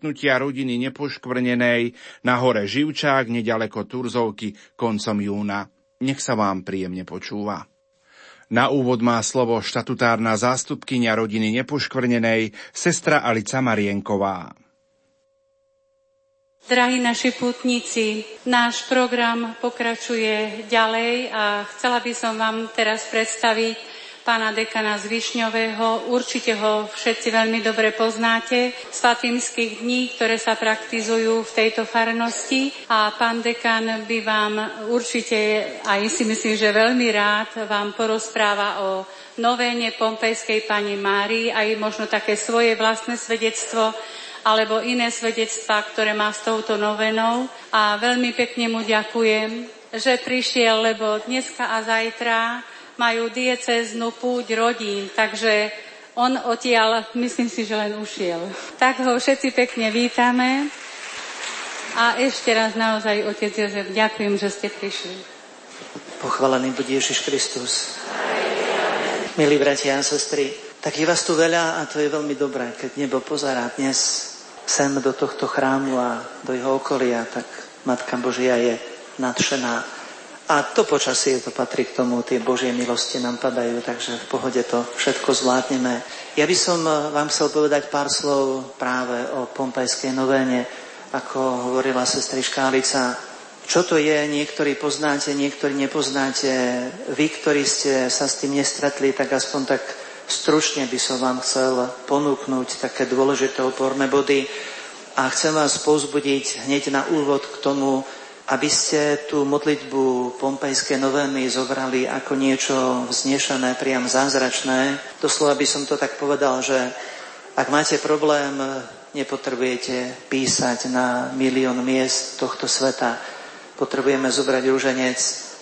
stretnutia rodiny nepoškvrnenej na hore Živčák nedaleko Turzovky koncom júna. Nech sa vám príjemne počúva. Na úvod má slovo štatutárna zástupkynia rodiny nepoškvrnenej, sestra Alica Marienková. Drahí naši putníci, náš program pokračuje ďalej a chcela by som vám teraz predstaviť pána dekana z Višňového. Určite ho všetci veľmi dobre poznáte z Fatimských dní, ktoré sa praktizujú v tejto farnosti. A pán dekan by vám určite, aj si myslím, že veľmi rád vám porozpráva o novéne Pompejskej pani Márii, aj možno také svoje vlastné svedectvo, alebo iné svedectvá, ktoré má s touto novenou. A veľmi pekne mu ďakujem, že prišiel, lebo dneska a zajtra majú dieceznú púť rodín, takže on odtiaľ, myslím si, že len ušiel. Tak ho všetci pekne vítame. A ešte raz naozaj, Otec Jozef, ďakujem, že ste prišli. Pochválený bude Ježiš Kristus. Milí bratia a sestry, tak je vás tu veľa a to je veľmi dobré, keď nebo pozerá dnes sem do tohto chrámu a do jeho okolia, tak Matka Božia je nadšená a to počasie to patrí k tomu, tie Božie milosti nám padajú, takže v pohode to všetko zvládneme. Ja by som eh, vám chcel povedať pár slov práve o Pompejskej novéne, ako hovorila sestrička Alica. Čo to je, niektorí poznáte, niektorí nepoznáte. Vy, ktorí ste sa s tým nestretli, tak aspoň tak stručne by som vám chcel ponúknuť také dôležité oporné body. A chcem vás pozbudiť hneď na úvod k tomu, aby ste tú modlitbu Pompejskej novény zobrali ako niečo vznešené, priam zázračné. Doslova by som to tak povedal, že ak máte problém, nepotrebujete písať na milión miest tohto sveta. Potrebujeme zobrať rúženec,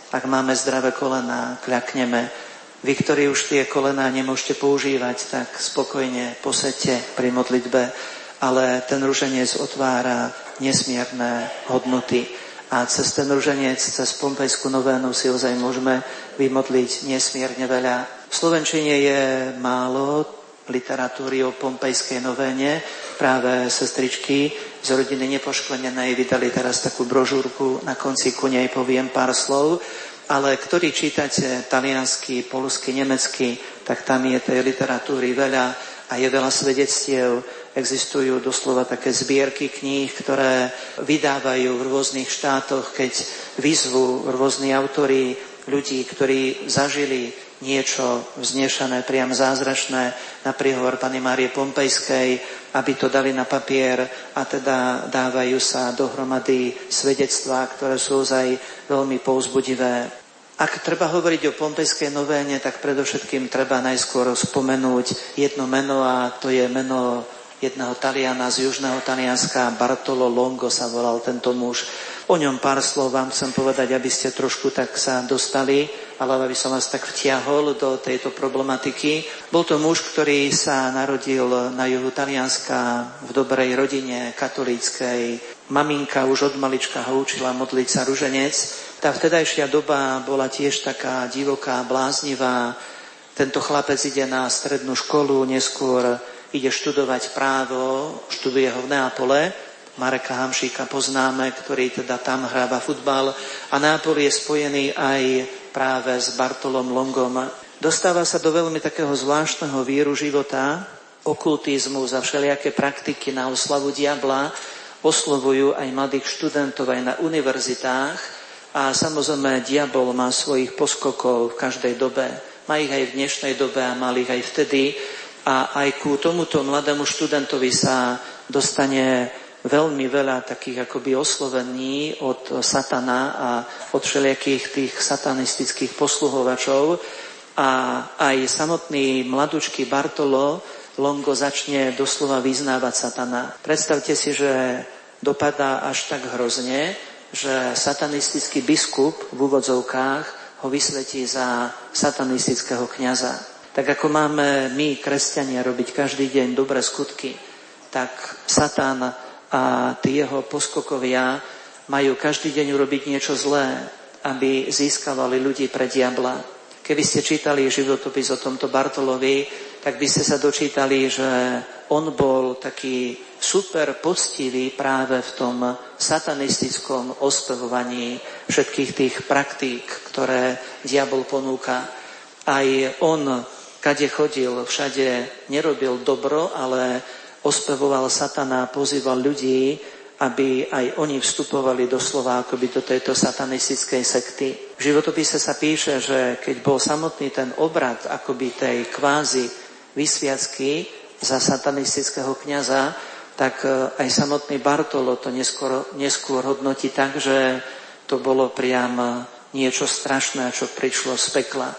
ak máme zdravé kolena, kľakneme. Vy, ktorí už tie kolená nemôžete používať, tak spokojne posedte pri modlitbe, ale ten rúženec otvára nesmierne hodnoty a cez ten ruženec, cez Pompejskú novénu si ozaj môžeme vymodliť nesmierne veľa. V Slovenčine je málo literatúry o Pompejskej novéne. Práve sestričky z rodiny nepoškvenenej vydali teraz takú brožúrku, na konci ku nej poviem pár slov, ale ktorý čítate taliansky, polsky, nemecky, tak tam je tej literatúry veľa a je veľa svedectiev Existujú doslova také zbierky kníh, ktoré vydávajú v rôznych štátoch, keď vyzvú rôzni autory ľudí, ktorí zažili niečo vznešené, priam zázračné na príhovor Pany Márie Pompejskej, aby to dali na papier a teda dávajú sa dohromady svedectvá, ktoré sú ozaj veľmi pouzbudivé. Ak treba hovoriť o Pompejskej novéne, tak predovšetkým treba najskôr spomenúť jedno meno a to je meno jedného Taliana z južného Talianska, Bartolo Longo sa volal tento muž. O ňom pár slov vám chcem povedať, aby ste trošku tak sa dostali, ale aby som vás tak vtiahol do tejto problematiky. Bol to muž, ktorý sa narodil na juhu Talianska v dobrej rodine katolíckej. Maminka už od malička ho učila modliť sa ruženec. Tá vtedajšia doba bola tiež taká divoká, bláznivá. Tento chlapec ide na strednú školu, neskôr ide študovať právo, študuje ho v Neapole, Mareka Hamšíka poznáme, ktorý teda tam hráva futbal. A Neapol je spojený aj práve s Bartolom Longom. Dostáva sa do veľmi takého zvláštneho víru života, okultizmu za všelijaké praktiky na oslavu diabla, oslovujú aj mladých študentov aj na univerzitách. A samozrejme diabol má svojich poskokov v každej dobe. Má ich aj v dnešnej dobe a mal ich aj vtedy a aj ku tomuto mladému študentovi sa dostane veľmi veľa takých akoby oslovení od satana a od všelijakých tých satanistických posluhovačov a aj samotný mladučký Bartolo Longo začne doslova vyznávať satana. Predstavte si, že dopadá až tak hrozne, že satanistický biskup v úvodzovkách ho vysvetí za satanistického kniaza. Tak ako máme my, kresťania, robiť každý deň dobré skutky, tak Satan a tí jeho poskokovia majú každý deň urobiť niečo zlé, aby získavali ľudí pre diabla. Keby ste čítali životopis o tomto Bartolovi, tak by ste sa dočítali, že on bol taký super poctivý práve v tom satanistickom ospevovaní všetkých tých praktík, ktoré diabol ponúka. Aj on, kade chodil, všade nerobil dobro, ale ospevoval satana, pozýval ľudí, aby aj oni vstupovali doslova akoby do tejto satanistickej sekty. V životopise sa píše, že keď bol samotný ten obrad akoby tej kvázi vysviacky za satanistického kniaza, tak e, aj samotný Bartolo to neskôr, neskôr hodnotí tak, že to bolo priam niečo strašné, čo prišlo z pekla.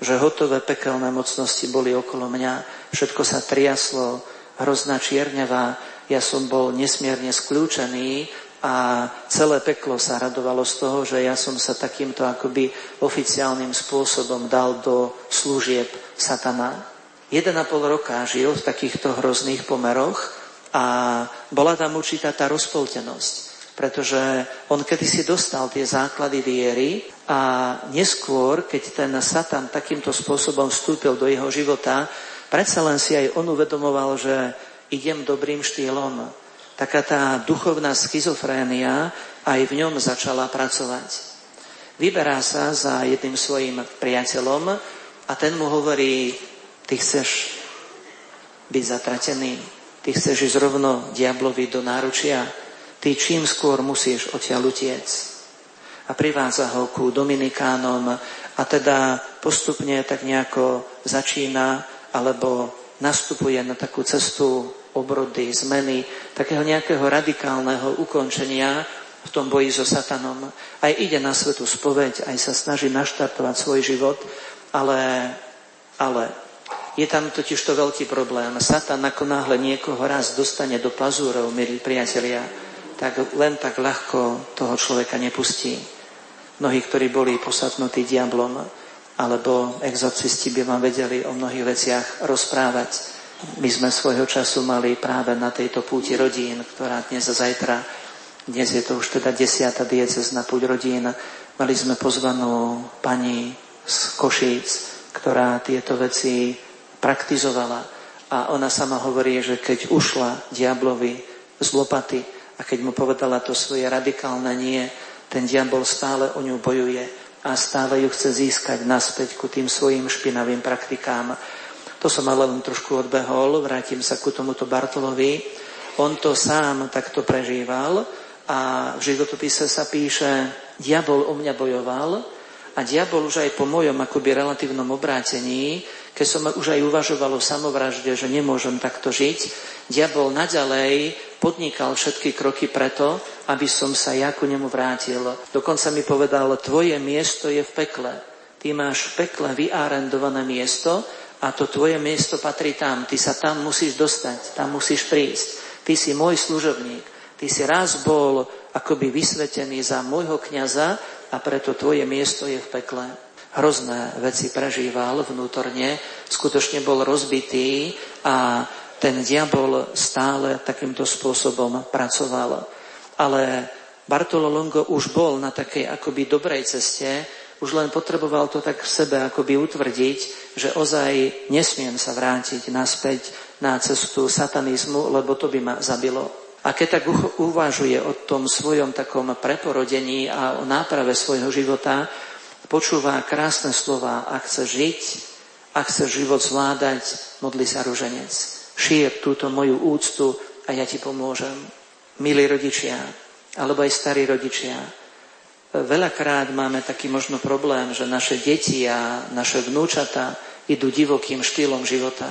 Že hotové pekelné mocnosti boli okolo mňa, všetko sa triaslo, hrozná čierňava, ja som bol nesmierne skľúčený a celé peklo sa radovalo z toho, že ja som sa takýmto akoby oficiálnym spôsobom dal do služieb satana. Jeden a pol roka žil v takýchto hrozných pomeroch a bola tam určitá tá rozpoltenosť, pretože on kedysi dostal tie základy viery a neskôr, keď ten Satan takýmto spôsobom vstúpil do jeho života, predsa len si aj on uvedomoval, že idem dobrým štýlom. Taká tá duchovná schizofrénia aj v ňom začala pracovať. Vyberá sa za jedným svojim priateľom a ten mu hovorí, ty chceš byť zatratený, ty chceš ísť rovno diablovi do náručia, ty čím skôr musíš odtiaľ utiec. A privádza ho ku Dominikánom a teda postupne tak nejako začína alebo nastupuje na takú cestu obrody, zmeny, takého nejakého radikálneho ukončenia v tom boji so satanom. Aj ide na svetu spoveď, aj sa snaží naštartovať svoj život, ale, ale je tam totiž to veľký problém. Satan ako náhle niekoho raz dostane do pazúrov, milí priatelia, tak len tak ľahko toho človeka nepustí. Mnohí, ktorí boli posatnutí diablom, alebo exorcisti by vám vedeli o mnohých veciach rozprávať. My sme svojho času mali práve na tejto púti rodín, ktorá dnes a zajtra, dnes je to už teda desiata na púť rodín, mali sme pozvanú pani z Košíc, ktorá tieto veci praktizovala. A ona sama hovorí, že keď ušla diablovi z lopaty a keď mu povedala to svoje radikálne nie, ten diabol stále o ňu bojuje a stále ju chce získať naspäť ku tým svojim špinavým praktikám. To som ale len trošku odbehol, vrátim sa ku tomuto Bartolovi. On to sám takto prežíval a v životopise sa píše, diabol o mňa bojoval a diabol už aj po mojom akoby relatívnom obrátení, keď som už aj uvažoval o samovražde, že nemôžem takto žiť, diabol naďalej podnikal všetky kroky preto, aby som sa ja ku nemu vrátil. Dokonca mi povedal, tvoje miesto je v pekle. Ty máš v pekle vyárendované miesto a to tvoje miesto patrí tam. Ty sa tam musíš dostať, tam musíš prísť. Ty si môj služobník. Ty si raz bol akoby vysvetený za môjho kniaza a preto tvoje miesto je v pekle. Hrozné veci prežíval vnútorne, skutočne bol rozbitý a ten diabol stále takýmto spôsobom pracoval. Ale Bartolo Longo už bol na takej akoby dobrej ceste, už len potreboval to tak v sebe akoby utvrdiť, že ozaj nesmiem sa vrátiť naspäť na cestu satanizmu, lebo to by ma zabilo. A keď tak uvažuje o tom svojom takom preporodení a o náprave svojho života, počúva krásne slova, ak chce žiť, ak chce život zvládať, modli sa ruženec šír túto moju úctu a ja ti pomôžem. Milí rodičia, alebo aj starí rodičia, veľakrát máme taký možno problém, že naše deti a naše vnúčata idú divokým štýlom života.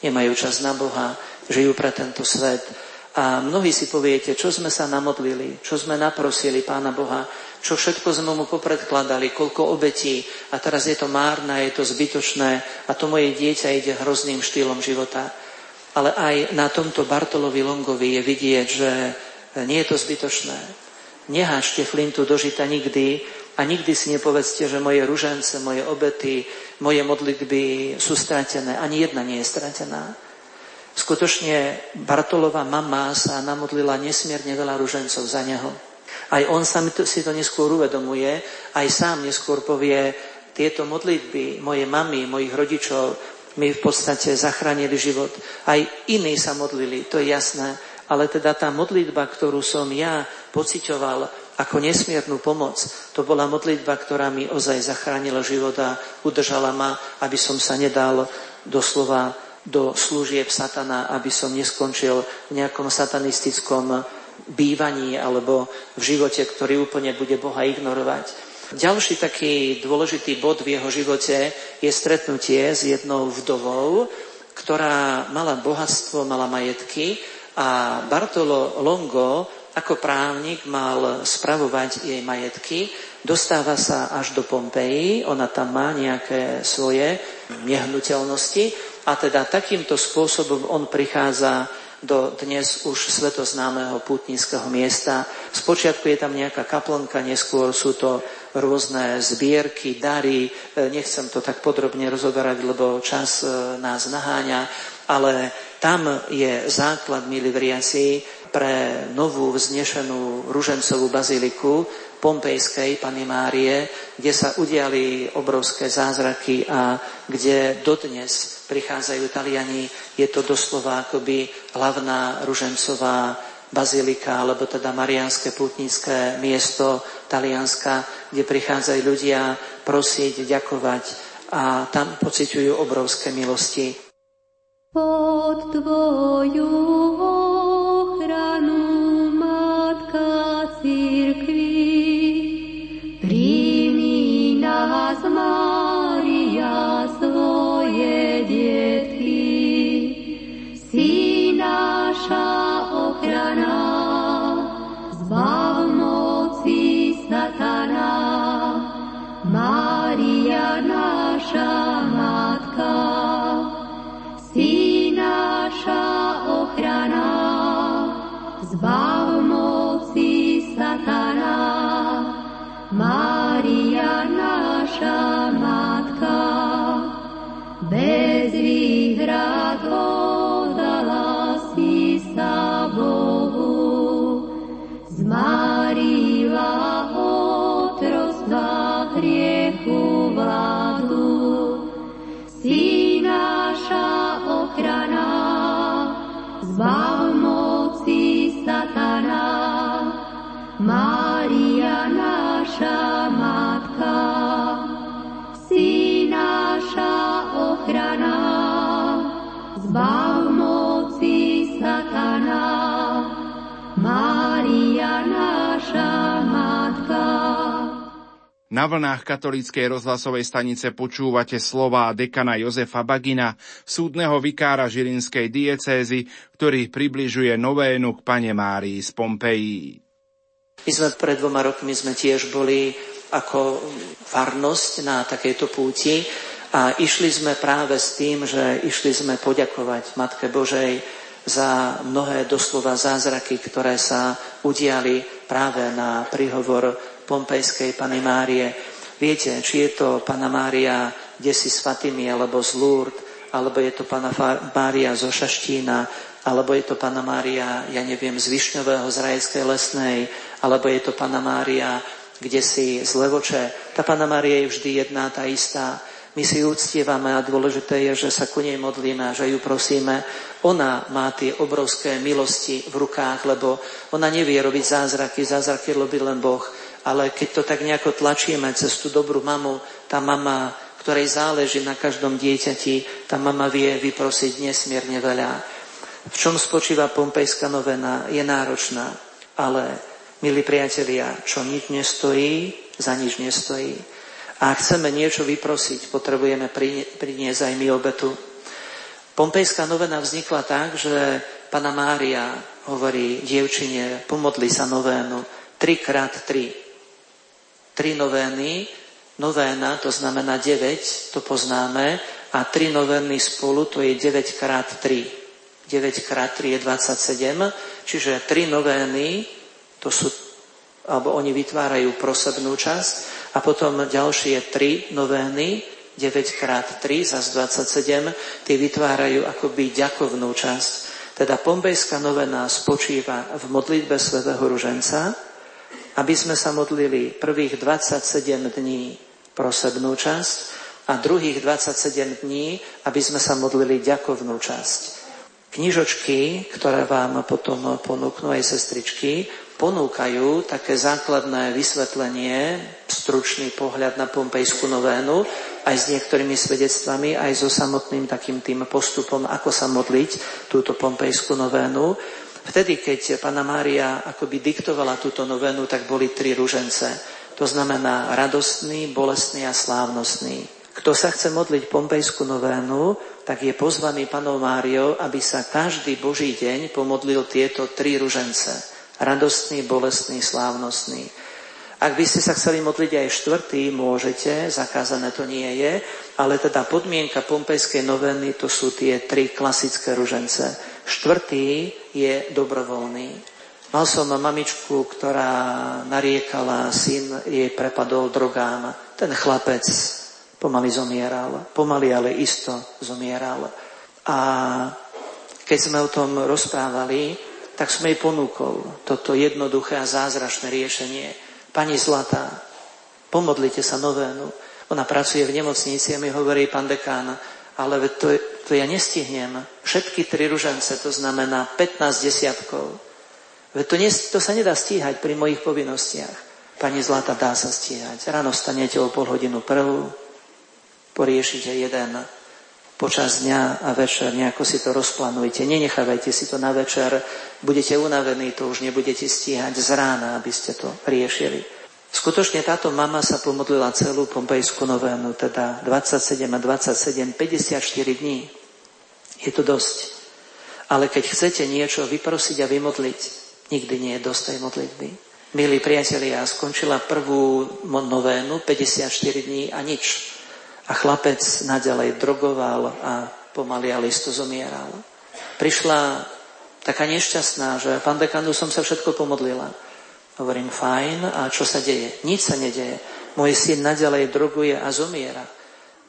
Nemajú čas na Boha, žijú pre tento svet. A mnohí si poviete, čo sme sa namodlili, čo sme naprosili Pána Boha, čo všetko sme mu popredkladali, koľko obetí a teraz je to márne, je to zbytočné a to moje dieťa ide hrozným štýlom života. Ale aj na tomto Bartolovi Longovi je vidieť, že nie je to zbytočné. Neháčte flintu do žita nikdy a nikdy si nepovedzte, že moje ružence, moje obety, moje modlitby sú stratené. Ani jedna nie je stratená. Skutočne Bartolova mama sa namodlila nesmierne veľa ružencov za neho. Aj on sa si to neskôr uvedomuje, aj sám neskôr povie, tieto modlitby mojej mamy, mojich rodičov mi v podstate zachránili život. Aj iní sa modlili, to je jasné, ale teda tá modlitba, ktorú som ja pociťoval ako nesmiernu pomoc, to bola modlitba, ktorá mi ozaj zachránila život a udržala ma, aby som sa nedal doslova do služieb satana, aby som neskončil v nejakom satanistickom bývaní alebo v živote, ktorý úplne bude Boha ignorovať. Ďalší taký dôležitý bod v jeho živote je stretnutie s jednou vdovou, ktorá mala bohatstvo, mala majetky a Bartolo Longo ako právnik mal spravovať jej majetky. Dostáva sa až do Pompeji, ona tam má nejaké svoje nehnuteľnosti a teda takýmto spôsobom on prichádza do dnes už svetoznámeho putníckého miesta. Spočiatku je tam nejaká kaplnka, neskôr sú to rôzne zbierky, dary. E, nechcem to tak podrobne rozoberať, lebo čas e, nás naháňa, ale tam je základ, milí vriaci, pre novú vznešenú ružencovú baziliku, Pompejskej Pany Márie, kde sa udiali obrovské zázraky a kde dodnes prichádzajú Taliani. Je to doslova akoby hlavná ružencová bazilika, alebo teda marianské putnícke miesto Talianska, kde prichádzajú ľudia prosiť, ďakovať a tam pociťujú obrovské milosti. Pod tvoju Na vlnách katolíckej rozhlasovej stanice počúvate slova dekana Jozefa Bagina, súdneho vikára Žilinskej diecézy, ktorý približuje novénu k pane Márii z Pompeji. My sme pred dvoma rokmi sme tiež boli ako farnosť na takejto púti a išli sme práve s tým, že išli sme poďakovať Matke Božej za mnohé doslova zázraky, ktoré sa udiali práve na príhovor Pompejskej Pany Márie. Viete, či je to Pana Mária kde si s Fatimi, alebo z Lourdes, alebo je to Pana Mária zo Šaštína, alebo je to Pana Mária, ja neviem, z Višňového, z Rajskej lesnej, alebo je to Pana Mária, kde si z Levoče. Tá Pana Mária je vždy jedna, tá istá. My si ju uctievame a dôležité je, že sa ku nej modlíme a že ju prosíme. Ona má tie obrovské milosti v rukách, lebo ona nevie robiť zázraky, zázraky robí len Boh ale keď to tak nejako tlačíme cez tú dobrú mamu, tá mama, ktorej záleží na každom dieťati, tá mama vie vyprosiť nesmierne veľa. V čom spočíva pompejská novena? Je náročná, ale, milí priatelia, čo nič nestojí, za nič nestojí. A ak chceme niečo vyprosiť, potrebujeme priniesť aj my obetu. Pompejská novena vznikla tak, že Pana Mária hovorí dievčine, pomodli sa novénu, 3 krát 3 tri novény, novéna, to znamená 9, to poznáme, a tri novény spolu, to je 9 krát 3. 9 krát 3 je 27, čiže tri novény, to sú, alebo oni vytvárajú prosebnú časť, a potom ďalšie tri novény, 9 krát 3, zase 27, tie vytvárajú akoby ďakovnú časť. Teda Pombejská novena spočíva v modlitbe svätého Ruženca, aby sme sa modlili prvých 27 dní prosebnú časť a druhých 27 dní, aby sme sa modlili ďakovnú časť. Knižočky, ktoré vám potom ponúknú aj sestričky, ponúkajú také základné vysvetlenie, stručný pohľad na Pompejskú novénu, aj s niektorými svedectvami, aj so samotným takým tým postupom, ako sa modliť túto Pompejskú novénu. Vtedy, keď Pana Mária akoby diktovala túto novénu, tak boli tri ružence. To znamená radostný, bolestný a slávnostný. Kto sa chce modliť Pompejskú novénu, tak je pozvaný Panou Máriou, aby sa každý Boží deň pomodlil tieto tri ružence radostný, bolestný, slávnostný. Ak by ste sa chceli modliť aj štvrtý, môžete, zakázané to nie je, ale teda podmienka pompejskej noveny to sú tie tri klasické ružence. Štvrtý je dobrovoľný. Mal som mamičku, ktorá nariekala, syn jej prepadol drogám. Ten chlapec pomaly zomieral, pomaly ale isto zomieral. A keď sme o tom rozprávali, tak som jej ponúkol toto jednoduché a zázračné riešenie. Pani Zlatá, pomodlite sa novénu. Ona pracuje v nemocnici a mi hovorí, pán dekán, ale to, to ja nestihnem. Všetky tri ružence, to znamená 15 desiatkov. Veď to, to sa nedá stíhať pri mojich povinnostiach. Pani Zlata, dá sa stíhať. Ráno stanete o pol hodinu prvú, poriešite jeden počas dňa a večer, nejako si to rozplánujte. Nenechávajte si to na večer, budete unavení, to už nebudete stíhať z rána, aby ste to riešili. Skutočne táto mama sa pomodlila celú Pompejskú novénu, teda 27 a 27, 54 dní. Je to dosť. Ale keď chcete niečo vyprosiť a vymodliť, nikdy nie je dosť tej modlitby. Milí priatelia, skončila prvú novénu, 54 dní a nič. A chlapec naďalej drogoval a pomaly a listo zomieral. Prišla taká nešťastná, že pán dekanu som sa všetko pomodlila. Hovorím, fajn, a čo sa deje? Nič sa nedeje. Môj syn naďalej droguje a zomiera.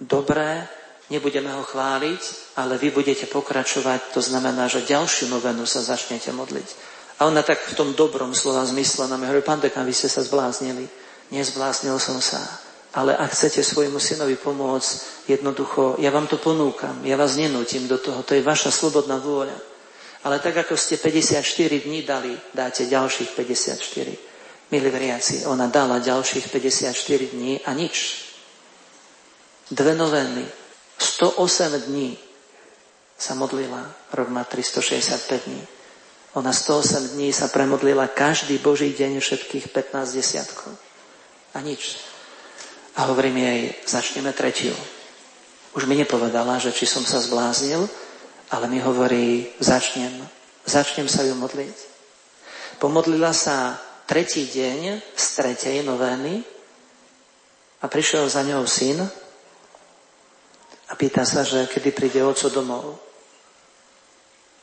Dobré, nebudeme ho chváliť, ale vy budete pokračovať, to znamená, že ďalšiu novenu sa začnete modliť. A ona tak v tom dobrom slova zmysle nám hovorí, pán dekan, vy ste sa zbláznili. Nezbláznil som sa. Ale ak chcete svojmu synovi pomôcť, jednoducho, ja vám to ponúkam, ja vás nenútim do toho, to je vaša slobodná vôľa. Ale tak, ako ste 54 dní dali, dáte ďalších 54. Milí veriaci, ona dala ďalších 54 dní a nič. Dve noveny, 108 dní sa modlila, rok má 365 dní. Ona 108 dní sa premodlila každý Boží deň všetkých 15 desiatkov. A nič. A hovorím jej, začneme tretiu. Už mi nepovedala, že či som sa zbláznil, ale mi hovorí, začnem, začnem sa ju modliť. Pomodlila sa tretí deň z tretej novény a prišiel za ňou syn a pýta sa, že kedy príde oco domov.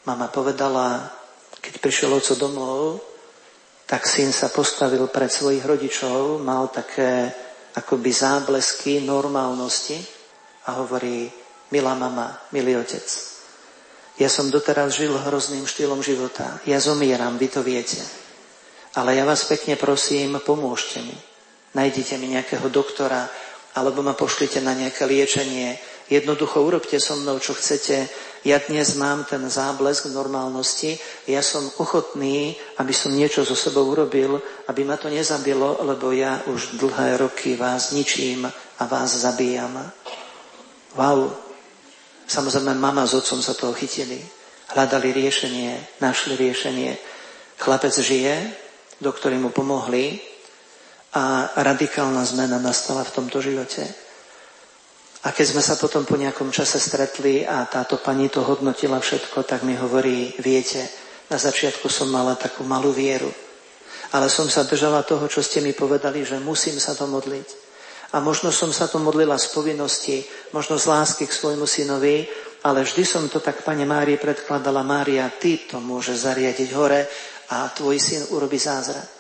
Mama povedala, keď prišiel oco domov, tak syn sa postavil pred svojich rodičov, mal také akoby záblesky normálnosti a hovorí, milá mama, milý otec, ja som doteraz žil hrozným štýlom života. Ja zomieram, vy to viete. Ale ja vás pekne prosím, pomôžte mi. Najdite mi nejakého doktora, alebo ma pošlite na nejaké liečenie. Jednoducho urobte so mnou, čo chcete, ja dnes mám ten záblesk normálnosti, ja som ochotný, aby som niečo so sebou urobil, aby ma to nezabilo, lebo ja už dlhé roky vás ničím a vás zabíjam. Wow. Samozrejme, mama s otcom sa toho chytili. Hľadali riešenie, našli riešenie. Chlapec žije, doktori mu pomohli a radikálna zmena nastala v tomto živote. A keď sme sa potom po nejakom čase stretli a táto pani to hodnotila všetko, tak mi hovorí, viete, na začiatku som mala takú malú vieru, ale som sa držala toho, čo ste mi povedali, že musím sa to modliť. A možno som sa to modlila z povinnosti, možno z lásky k svojmu synovi, ale vždy som to tak Pane Márii predkladala, Mária, ty to môže zariadiť hore a tvoj syn urobí zázrak.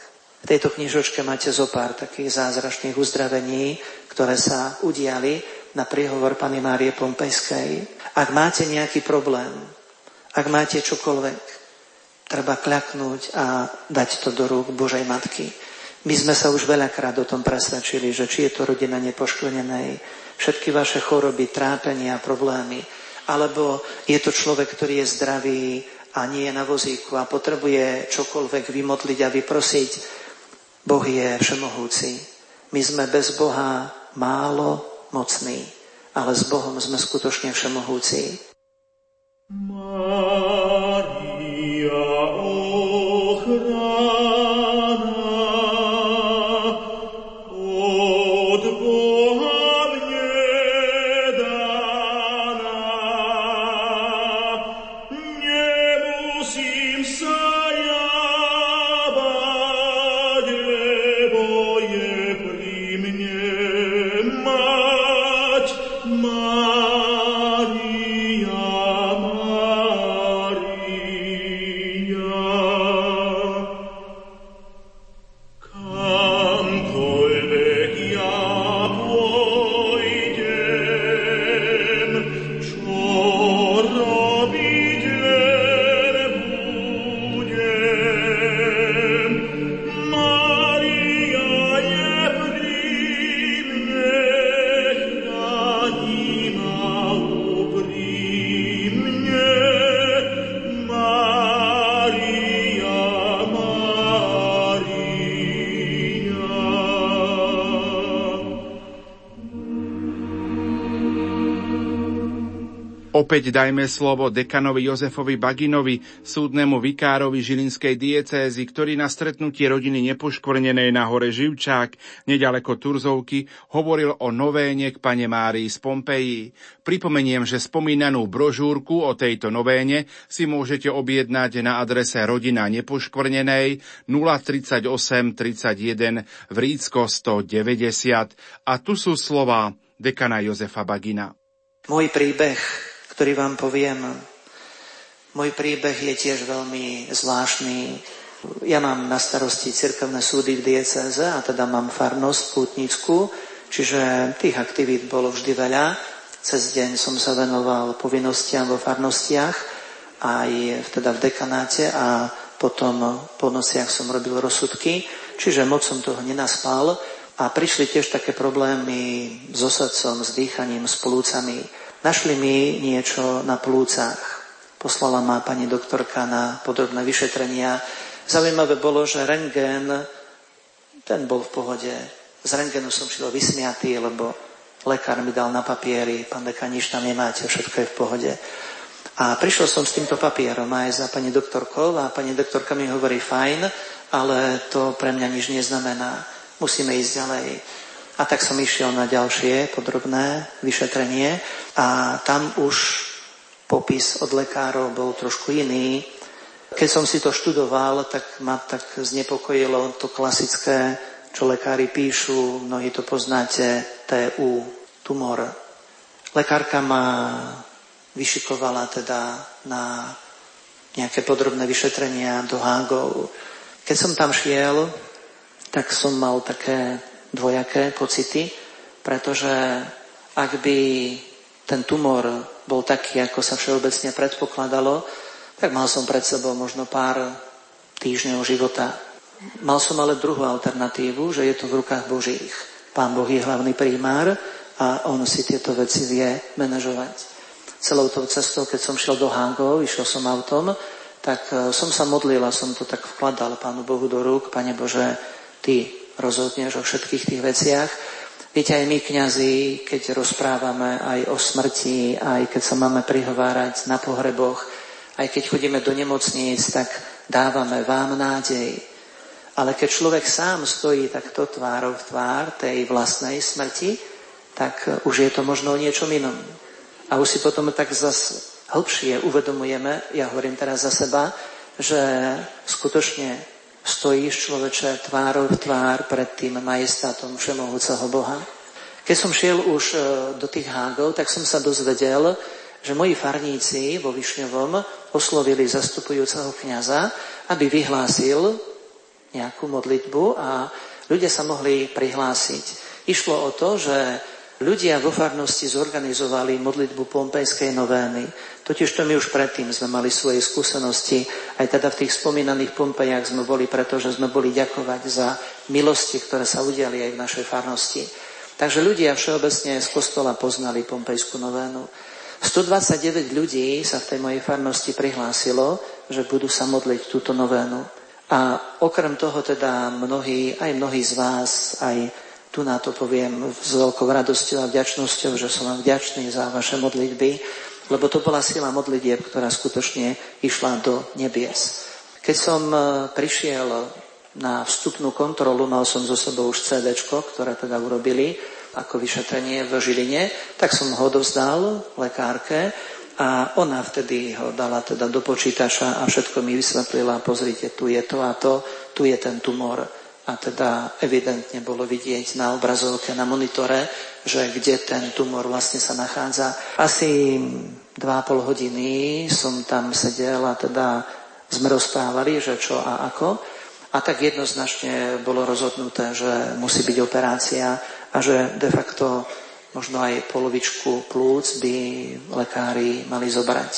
V tejto knižočke máte zo pár takých zázračných uzdravení, ktoré sa udiali na príhovor Pany Márie Pompejskej. Ak máte nejaký problém, ak máte čokoľvek, treba kľaknúť a dať to do rúk Božej Matky. My sme sa už veľakrát o tom presvedčili, že či je to rodina nepoškvrnenej, všetky vaše choroby, trápenia, problémy, alebo je to človek, ktorý je zdravý a nie je na vozíku a potrebuje čokoľvek vymodliť a vyprosiť. Boh je všemohúci. My sme bez Boha málo mocní, ale s Bohom sme skutočne všemohúci. Opäť dajme slovo dekanovi Jozefovi Baginovi, súdnemu vikárovi Žilinskej diecézy, ktorý na stretnutí rodiny nepoškvrnenej na hore Živčák, nedaleko Turzovky, hovoril o novéne k pane Márii z Pompeji. Pripomeniem, že spomínanú brožúrku o tejto novéne si môžete objednať na adrese rodina nepoškvrnenej 038 31 v Rícko 190. A tu sú slova dekana Jozefa Bagina. Môj príbeh ktorý vám poviem. Môj príbeh je tiež veľmi zvláštny. Ja mám na starosti cirkevné súdy v dieceze a teda mám farnosť pútnickú, čiže tých aktivít bolo vždy veľa. Cez deň som sa venoval povinnostiam vo farnostiach, aj teda v dekanáte a potom po nociach som robil rozsudky, čiže moc som toho nenaspal a prišli tiež také problémy so srdcom, s dýchaním, s plúcami. Našli mi niečo na plúcach. Poslala ma pani doktorka na podrobné vyšetrenia. Zaujímavé bolo, že rengen, ten bol v pohode. Z rengenu som šiel vysmiatý, lebo lekár mi dal na papieri, pán deka, nič tam nemáte, všetko je v pohode. A prišiel som s týmto papierom aj za pani doktorkou a pani doktorka mi hovorí, fajn, ale to pre mňa nič neznamená. Musíme ísť ďalej. A tak som išiel na ďalšie podrobné vyšetrenie a tam už popis od lekárov bol trošku iný. Keď som si to študoval, tak ma tak znepokojilo to klasické, čo lekári píšu, mnohí to poznáte, TU, tumor. Lekárka ma vyšikovala teda na nejaké podrobné vyšetrenia do Hágov. Keď som tam šiel, tak som mal také dvojaké pocity, pretože ak by ten tumor bol taký, ako sa všeobecne predpokladalo, tak mal som pred sebou možno pár týždňov života. Mal som ale druhú alternatívu, že je to v rukách Božích. Pán Boh je hlavný primár a on si tieto veci vie manažovať. Celou tou cestou, keď som šiel do Hangov, išiel som autom, tak e, som sa modlil a som to tak vkladal Pánu Bohu do rúk. Pane Bože, Ty rozhodneš o všetkých tých veciach. Viete, aj my, kňazi, keď rozprávame aj o smrti, aj keď sa máme prihovárať na pohreboch, aj keď chodíme do nemocníc, tak dávame vám nádej. Ale keď človek sám stojí takto tvárov v tvár tej vlastnej smrti, tak už je to možno o niečom inom. A už si potom tak zase hlbšie uvedomujeme, ja hovorím teraz za seba, že skutočne stojíš človeče tvárov v tvár pred tým majestátom všemohúceho Boha. Keď som šiel už e, do tých hágov, tak som sa dozvedel, že moji farníci vo Višňovom oslovili zastupujúceho kniaza, aby vyhlásil nejakú modlitbu a ľudia sa mohli prihlásiť. Išlo o to, že ľudia vo farnosti zorganizovali modlitbu pompejskej novény. Totiž to my už predtým sme mali svoje skúsenosti, aj teda v tých spomínaných Pompejach sme boli, pretože sme boli ďakovať za milosti, ktoré sa udiali aj v našej farnosti. Takže ľudia všeobecne z kostola poznali pompejskú novénu. 129 ľudí sa v tej mojej farnosti prihlásilo, že budú sa modliť túto novénu. A okrem toho teda mnohí, aj mnohí z vás, aj tu na to poviem s veľkou radosťou a vďačnosťou, že som vám vďačný za vaše modlitby, lebo to bola sila modlitieb, ktorá skutočne išla do nebies. Keď som e, prišiel na vstupnú kontrolu, mal som zo sebou už CD, ktoré teda urobili ako vyšetrenie v Žiline, tak som ho dozdal lekárke a ona vtedy ho dala teda do počítača a všetko mi vysvetlila, pozrite, tu je to a to, tu je ten tumor a teda evidentne bolo vidieť na obrazovke, na monitore, že kde ten tumor vlastne sa nachádza. Asi 2,5 hodiny som tam sedel a teda sme rozprávali, že čo a ako. A tak jednoznačne bolo rozhodnuté, že musí byť operácia a že de facto možno aj polovičku plúc by lekári mali zobrať.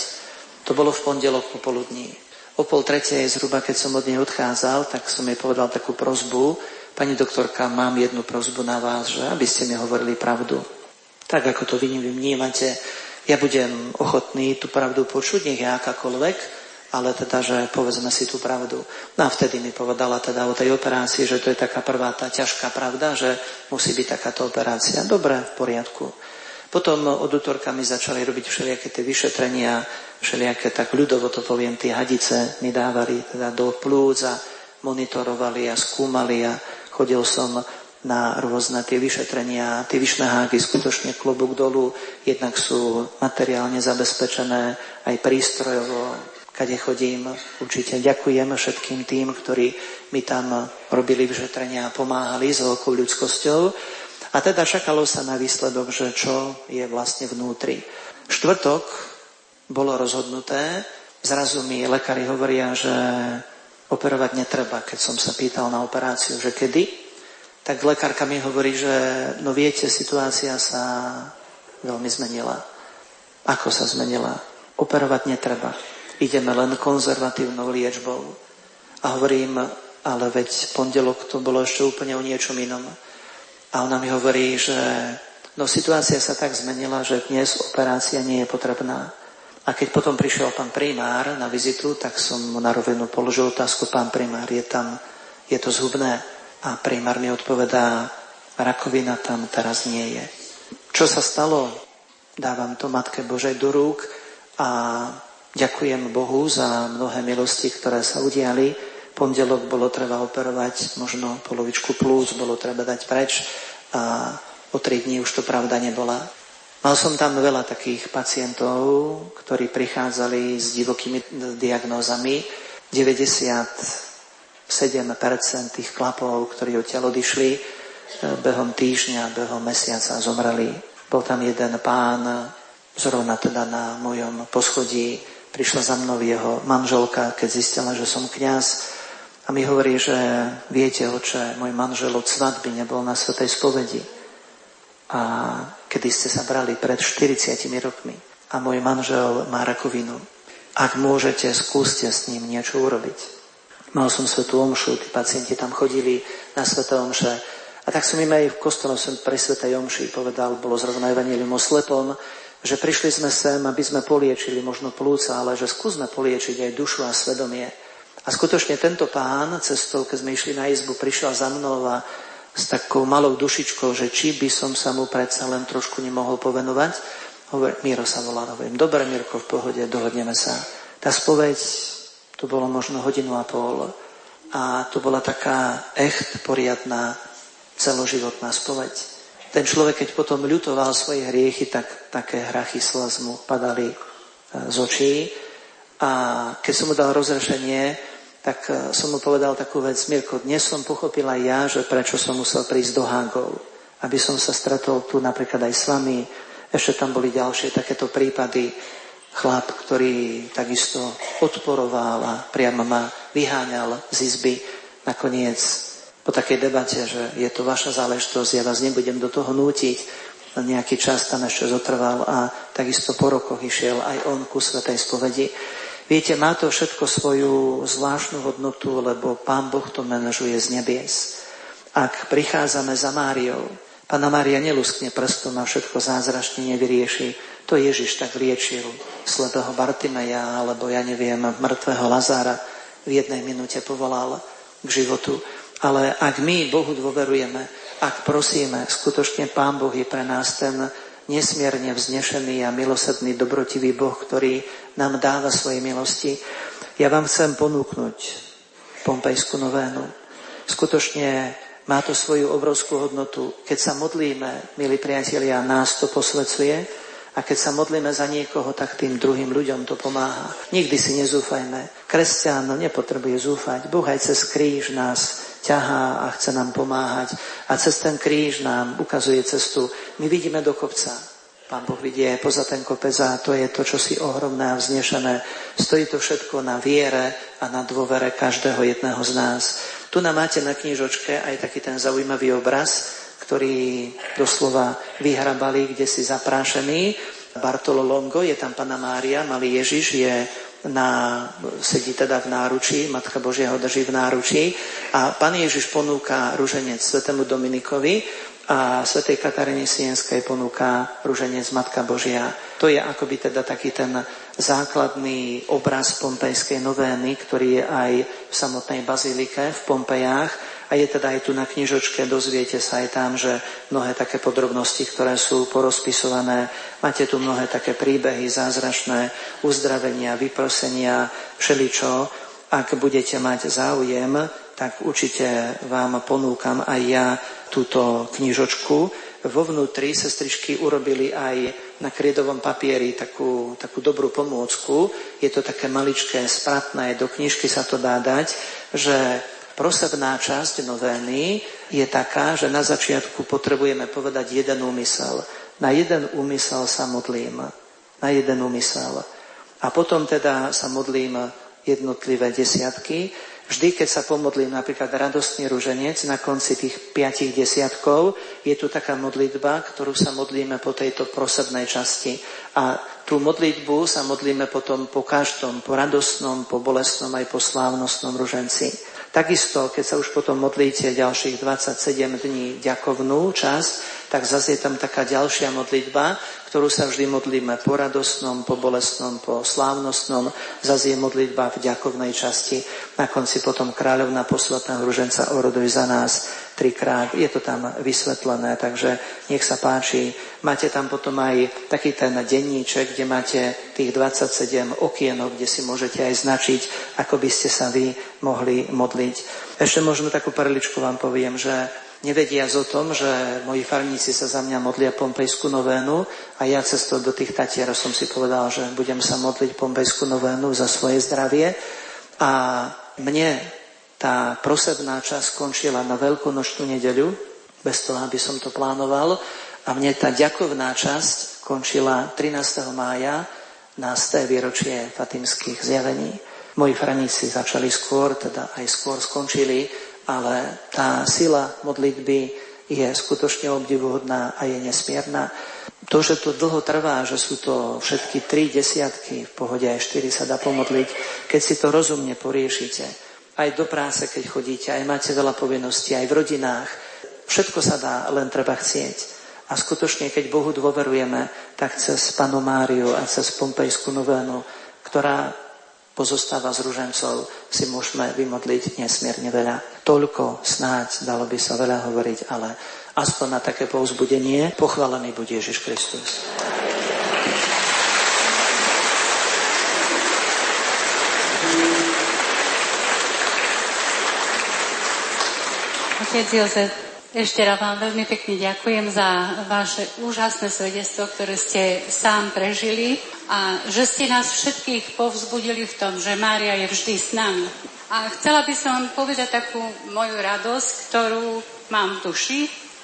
To bolo v pondelok popoludní. O pol tretej, zhruba keď som od nej odchádzal, tak som jej povedal takú prozbu. Pani doktorka, mám jednu prozbu na vás, že aby ste mi hovorili pravdu. Tak ako to vy vnímate, ja budem ochotný tú pravdu počuť, nech je akákoľvek, ale teda, že povedzme si tú pravdu. No a vtedy mi povedala teda o tej operácii, že to je taká prvá tá ťažká pravda, že musí byť takáto operácia. Dobre, v poriadku. Potom od útorka mi začali robiť všelijaké tie vyšetrenia, všelijaké, tak ľudovo to poviem, tie hadice mi dávali teda do plúc a monitorovali a skúmali a chodil som na rôzne tie vyšetrenia. Tie vyšné háky skutočne klobúk dolu, jednak sú materiálne zabezpečené aj prístrojovo, kade chodím. Určite ďakujem všetkým tým, ktorí mi tam robili vyšetrenia a pomáhali s veľkou ľudskosťou. A teda čakalo sa na výsledok, že čo je vlastne vnútri. Štvrtok bolo rozhodnuté. Zrazu mi lekári hovoria, že operovať netreba. Keď som sa pýtal na operáciu, že kedy, tak lekárka mi hovorí, že no viete, situácia sa veľmi zmenila. Ako sa zmenila? Operovať netreba. Ideme len konzervatívnou liečbou. A hovorím, ale veď pondelok to bolo ešte úplne o niečom inom. A ona mi hovorí, že no situácia sa tak zmenila, že dnes operácia nie je potrebná. A keď potom prišiel pán primár na vizitu, tak som mu na rovinu položil otázku, pán primár, je tam, je to zhubné? A primár mi odpovedá, rakovina tam teraz nie je. Čo sa stalo? Dávam to Matke Božej do rúk a ďakujem Bohu za mnohé milosti, ktoré sa udiali. Pondelok bolo treba operovať, možno polovičku plus bolo treba dať preč a o tri dní už to pravda nebola. Mal som tam veľa takých pacientov, ktorí prichádzali s divokými diagnózami. 97% tých chlapov, ktorí odtiaľ odišli, behom týždňa, behom mesiaca zomreli. Bol tam jeden pán, zrovna teda na mojom poschodí, prišla za mnou jeho manželka, keď zistila, že som kňaz a mi hovorí, že viete, oče, môj manžel od svadby nebol na svetej spovedi. A kedy ste sa brali pred 40 rokmi a môj manžel má rakovinu. Ak môžete, skúste s ním niečo urobiť. Mal som svetú omšu, tí pacienti tam chodili na sveté omše. A tak som im aj v kostole som pri svetej omši povedal, bolo zrovna evanílium o slepom, že prišli sme sem, aby sme poliečili možno plúca, ale že skúsme poliečiť aj dušu a svedomie. A skutočne tento pán cestou, keď sme išli na izbu, prišiel za mnou a s takou malou dušičkou, že či by som sa mu predsa len trošku nemohol povenovať. Hovor, Miro sa volá, hovorím, dobre Mirko, v pohode, dohodneme sa. Tá spoveď, to bolo možno hodinu a pol a to bola taká echt, poriadná, celoživotná spoveď. Ten človek, keď potom ľutoval svoje hriechy, tak také hrachy slz mu padali e, z očí. A keď som mu dal rozrešenie, tak e, som mu povedal takú vec, Mirko, dnes som pochopila ja, že prečo som musel prísť do Hágov, aby som sa stretol tu napríklad aj s vami. Ešte tam boli ďalšie takéto prípady. Chlap, ktorý takisto odporoval a priamo ma vyháňal z izby. Nakoniec po takej debate, že je to vaša záležitosť, ja vás nebudem do toho nútiť, nejaký čas tam ešte zotrval a takisto po rokoch išiel aj on ku svetej spovedi. Viete, má to všetko svoju zvláštnu hodnotu, lebo Pán Boh to manažuje z nebies. Ak prichádzame za Máriou, Pána Mária neluskne prstom a všetko zázračne nevyrieši. To Ježiš tak liečil slepého Bartimeja, alebo ja neviem, mŕtvého Lazára v jednej minúte povolal k životu. Ale ak my Bohu dôverujeme, ak prosíme, skutočne Pán Boh je pre nás ten nesmierne vznešený a milosedný, dobrotivý Boh, ktorý nám dáva svoje milosti. Ja vám chcem ponúknuť Pompejskú novénu. Skutočne má to svoju obrovskú hodnotu. Keď sa modlíme, milí priatelia, nás to posvecuje a keď sa modlíme za niekoho, tak tým druhým ľuďom to pomáha. Nikdy si nezúfajme. Kresťan nepotrebuje zúfať. Boh aj cez kríž nás ťahá a chce nám pomáhať. A cez ten kríž nám ukazuje cestu. My vidíme do kopca. Pán Boh vidie poza ten kopec a to je to, čo si ohromné a vznešené. Stojí to všetko na viere a na dôvere každého jedného z nás. Tu nám máte na knižočke aj taký ten zaujímavý obraz, ktorý doslova vyhrabali, kde si zaprášený. Bartolo Longo, je tam Pana Mária, malý Ježiš je na, sedí teda v náručí, Matka Božia ho drží v náručí a Pán Ježiš ponúka ruženec svetému Dominikovi a svätej Kataríne Sienskej ponúka ruženec Matka Božia. To je akoby teda taký ten základný obraz pompejskej novény, ktorý je aj v samotnej bazilike v Pompejách a je teda aj tu na knižočke, dozviete sa aj tam, že mnohé také podrobnosti, ktoré sú porozpisované, máte tu mnohé také príbehy, zázračné uzdravenia, vyprosenia, všeličo. Ak budete mať záujem, tak určite vám ponúkam aj ja túto knižočku, vo vnútri sestričky urobili aj na kriedovom papieri takú, takú dobrú pomôcku. Je to také maličké, spratné, do knižky sa to dá dať, že prosebná časť novény je taká, že na začiatku potrebujeme povedať jeden úmysel. Na jeden úmysel sa modlím. Na jeden úmysel. A potom teda sa modlím jednotlivé desiatky Vždy, keď sa pomodlím napríklad radostný ruženec na konci tých piatich desiatkov, je tu taká modlitba, ktorú sa modlíme po tejto prosebnej časti. A tú modlitbu sa modlíme potom po každom, po radostnom, po bolestnom aj po slávnostnom ruženci. Takisto, keď sa už potom modlíte ďalších 27 dní ďakovnú časť, tak zase je tam taká ďalšia modlitba, ktorú sa vždy modlíme po radostnom, po bolestnom, po slávnostnom. Zase je modlitba v ďakovnej časti. Na konci potom kráľovná posvetného ruženca oroduj za nás trikrát. Je to tam vysvetlené, takže nech sa páči. Máte tam potom aj taký ten denníček, kde máte tých 27 okienok, kde si môžete aj značiť, ako by ste sa vy mohli modliť. Ešte možno takú perličku vám poviem, že nevediac o tom, že moji farníci sa za mňa modlia Pompejskú novénu a ja cestou do tých Tatier som si povedal, že budem sa modliť Pompejskú novénu za svoje zdravie a mne tá prosebná časť skončila na Veľkú nočnú nedeľu, bez toho, aby som to plánoval a mne tá ďakovná časť končila 13. mája na 100. výročie fatimských zjavení. Moji franíci začali skôr, teda aj skôr skončili, ale tá sila modlitby je skutočne obdivuhodná a je nesmierna. To, že to dlho trvá, že sú to všetky tri desiatky, v pohode aj štyri sa dá pomodliť, keď si to rozumne poriešite, aj do práce, keď chodíte, aj máte veľa povinností, aj v rodinách, všetko sa dá, len treba chcieť. A skutočne, keď Bohu dôverujeme, tak cez Panu Máriu a cez Pompejskú novénu, ktorá pozostáva z ružencov, si môžeme vymodliť nesmierne veľa. Toľko snáď, dalo by sa veľa hovoriť, ale aspoň na také povzbudenie, pochválený bude Ježiš Kristus. Otec Jozef, ešte raz vám veľmi pekne ďakujem za vaše úžasné svedectvo, ktoré ste sám prežili a že ste nás všetkých povzbudili v tom, že Mária je vždy s nami. A chcela by som povedať takú moju radosť, ktorú mám v duši,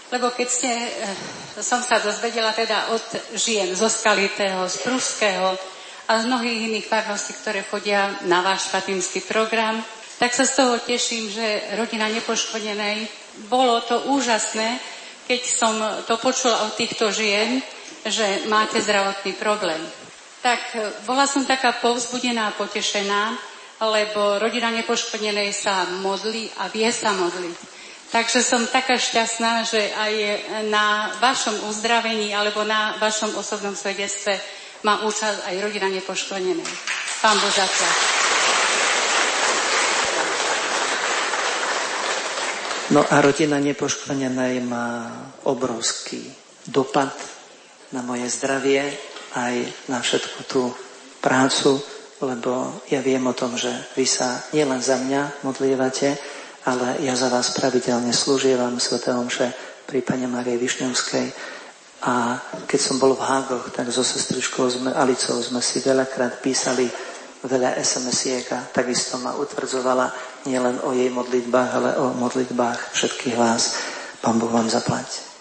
lebo keď ste, eh, som sa dozvedela teda od žien zo Skalitého, z Pruského a z mnohých iných farností, ktoré chodia na váš fatimský program, tak sa z toho teším, že rodina nepoškodenej bolo to úžasné, keď som to počula od týchto žien, že máte zdravotný problém. Tak bola som taká povzbudená a potešená, lebo rodina nepoškodenej sa modlí a vie sa modliť. Takže som taká šťastná, že aj na vašom uzdravení alebo na vašom osobnom svedectve má účasť aj rodina nepoškodenej. Pán Boh zaplať. No a rodina nepoškodenej má obrovský dopad na moje zdravie, aj na všetku tú prácu, lebo ja viem o tom, že vy sa nielen za mňa modlievate, ale ja za vás pravidelne slúžievam Sv. Omše pri Pane Marie Višňovskej. A keď som bol v Hágoch, tak so sestričkou sme, Alicou sme si veľakrát písali veľa SMS-iek takisto ma utvrdzovala nielen o jej modlitbách, ale o modlitbách všetkých vás. Pán Boh vám zaplať.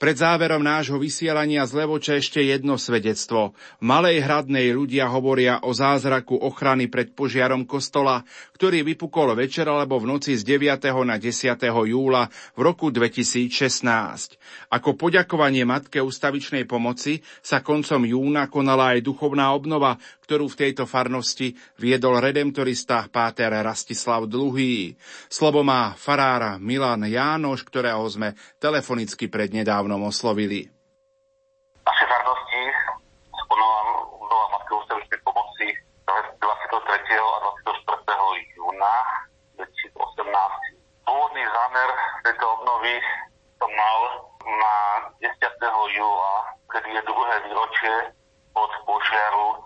Pred záverom nášho vysielania z Levoče ešte jedno svedectvo. V Malej Hradnej ľudia hovoria o zázraku ochrany pred požiarom kostola, ktorý vypukol večer alebo v noci z 9. na 10. júla v roku 2016. Ako poďakovanie Matke ustavičnej pomoci sa koncom júna konala aj duchovná obnova, ktorú v tejto farnosti viedol redemptorista Páter Rastislav Dluhý. Slovo má farára Milan Jánoš, ktorého sme telefonicky prednedávnom oslovili. Naše farnosti spomenula Matka ústavičnej pomoci 23. a 24. júna 2018. Pôvodný zámer tejto obnovy som mal na 10. júla, kedy je druhé výročie od požiaru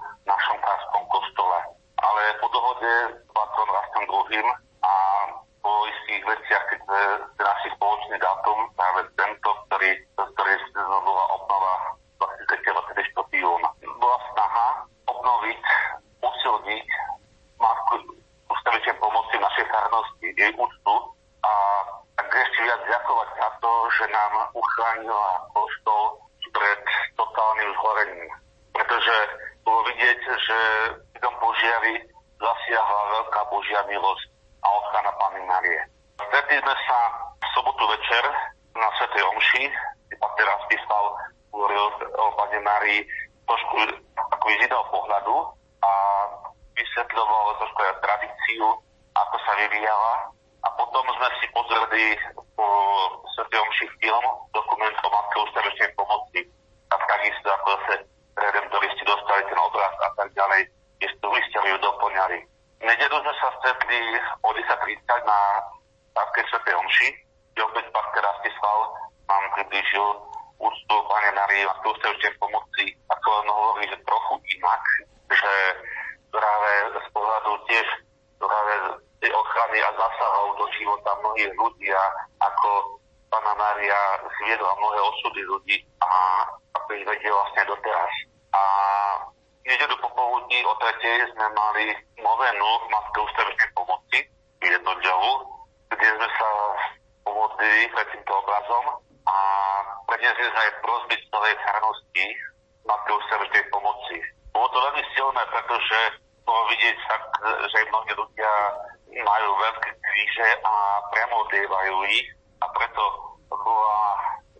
preto bola,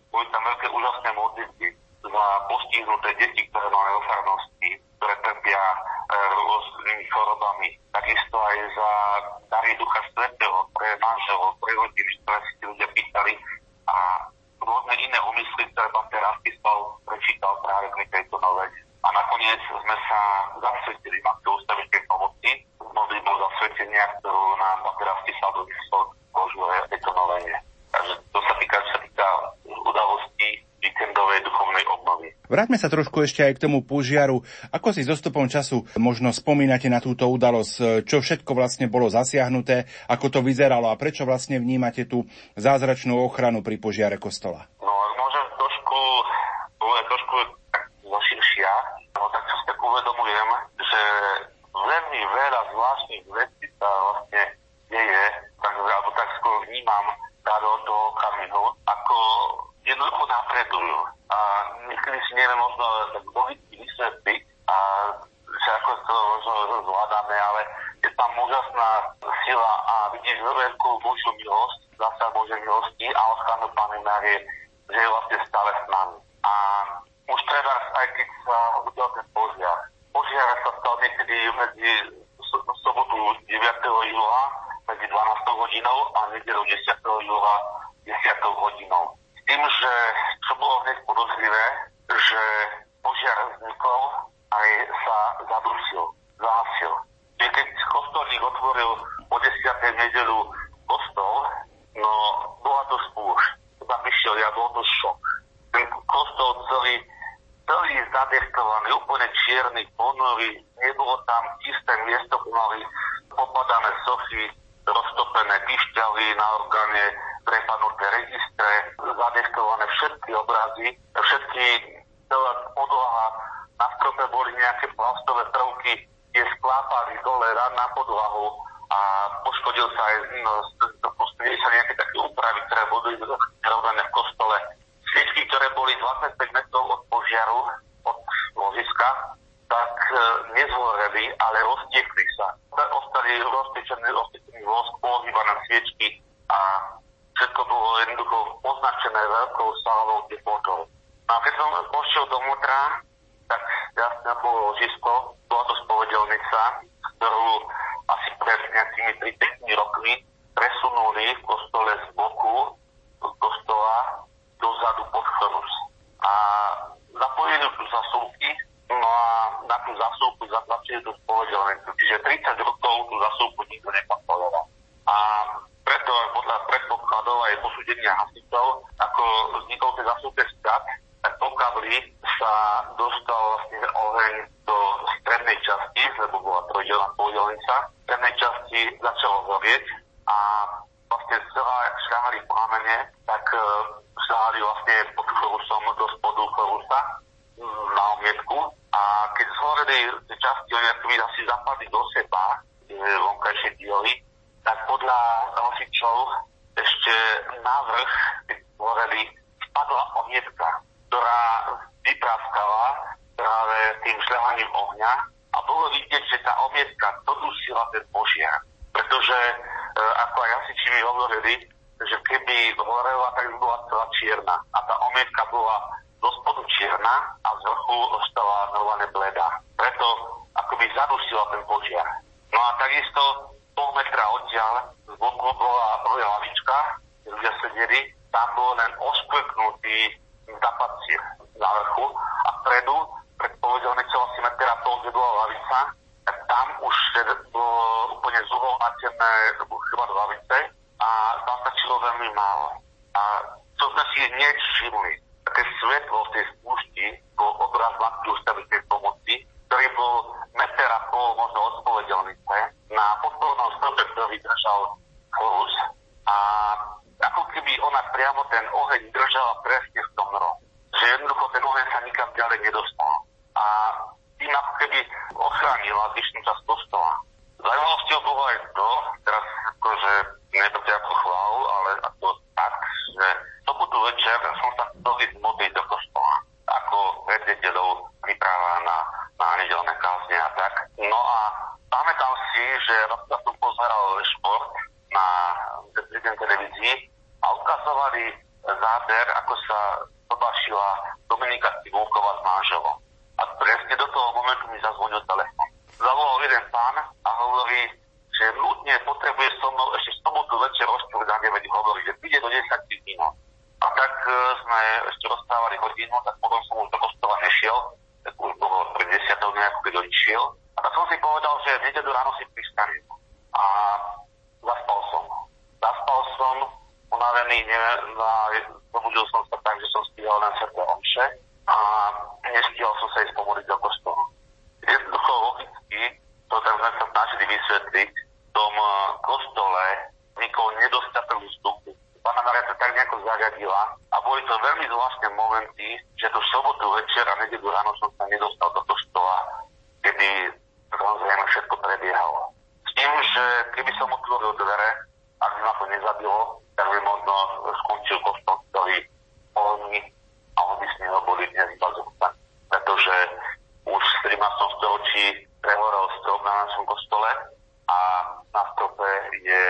boli tam veľké úžasné modlitby za postihnuté deti, ktoré máme vo ktoré trpia rôznymi chorobami. Takisto aj za dary Ducha Svetého pre manželov, pre rodiny, ktoré si ľudia pýtali a rôzne iné úmysly, ktoré pán Terastistov prečítal práve pri tejto novej. A nakoniec sme sa zasvetili Matke ústavičkej pomoci s modlitbou zasvetenia, ktorú nám pán Terastistov doniesol Božu tejto novene. Takže to sa týka, čo sa týka udalostí víkendovej duchovnej obnovy. Vráťme sa trošku ešte aj k tomu požiaru. Ako si zostupom času možno spomínate na túto udalosť? Čo všetko vlastne bolo zasiahnuté? Ako to vyzeralo? A prečo vlastne vnímate tú zázračnú ochranu pri požiare kostola? debemos ponový, nebolo tam čisté miesto, mali popadané sochy, roztopené pišťaly na orgáne, prepadnuté registre, zadechtované všetky obrazy, všetky celá podlaha, na strope boli nejaké plastové prvky, tie sklápali dole na podlahu a poškodil sa aj no, sa nejaké také úpravy, ktoré boli robené v kostole. Sviečky, ktoré boli 25 metrov od požiaru, od ložiska, tak nezhoreli, ale roztiekli sa. Ostali roztečený, roztečený vosk, používané sviečky a všetko bolo jednoducho označené veľkou sálovou teplotou. No a keď som pošiel dovnútra, tak jasne bolo ložisko, bola to spovedelnica, ktorú asi pred nejakými 30 rokmi presunuli v kostole z boku z kostola dozadu pod chorus. A zapojili tu zasúky, no a zasúku zaplatili tú spovedelnicu. Čiže 30 rokov tú zasúku nikto nekontroloval. A preto podľa predpokladov aj posúdenia hasičov, ako vznikol tej zasúke skat, tak po kabli sa dostal vlastne oheň do strednej časti, lebo bola trojdelná spovedelnica. V strednej časti začalo zovieť a vlastne celá, jak šľahali plamene, tak uh, šľahali vlastne pod chorusom do spodu chorusa na omietku a keď zhoreli oni akoby asi zapadli do seba, tie vonkajšie diely, tak podľa nosičov ešte navrh, zhoreli, spadla omietka, ktorá vypraskala práve tým šľahaním ohňa a bolo vidieť, že tá omietka dodusila ten požiar. Pretože, e, ako aj hasiči mi hovorili, že keby horela, tak by bola celá čierna. A tá omietka bola do spodu čierna a z vrchu ostala normálne bledá. Akoby zadusila ten požiar. No a takisto pol metra oddiaľ z boku bola roja lavička, ľudia sedeli, tam bol len oškvrknutý zapadci na vrchu a vpredu, pred povedelnicou asi metra pol, kde bola lavica, tak tam už bolo úplne zuholnatené, to bolo chyba do lavice a tam stačilo veľmi málo. A to sme si hneď všimli. Také svetlo v tej spúšti bol obraz Matky ústaviteľ pomoci, ktorý bol meter a pol možno od spovedelnice na podpornom strope, ktorý držal chorus a ako keby ona priamo ten oheň držala presne v tom rohu. Že jednoducho ten oheň sa nikam ďalej nedostal. A tým ako keby ochránila zvyšnú časť kostola. Zajímavosťou bolo aj to, teraz akože neberte ako chválu, ale ako tak, že sobotu večer som sa chcel ísť modliť do kostola. Ako pred nedelou vypráva na, na nedelné kázne a tak. No a pamätám si, že raz som pozeral šport na prezident televízii a ukazovali záber, ako sa zobašila Dominika Cibulková s manželom. A presne do toho momentu mi zazvonil telefon. keď odišiel. A tak som si povedal, že v nedelu ráno si pristanem. A zaspal som. Zaspal som, unavený, ne, na, zobudil som sa tak, že som stíhal len srdce omše a nestíhal som sa ísť pomôliť do kostolu. Jednoducho logicky, to tak sme sa snažili vysvetliť, v tom eh, kostole nikoho nedostatok vzduchu. Pána Maria to tak nejako zariadila a boli to veľmi zvláštne momenty, že tú sobotu večer a nedelu ráno som sa nedostal do kostola, kedy samozrejme všetko prebiehalo. S tým, že keby som otvoril dvere, ak by ma to nezabilo, tak by možno skončil kostol celý polný a on by z neho boli dnes iba zostaní. Pretože už v 17. storočí prehorel strop na našom kostole a na strope je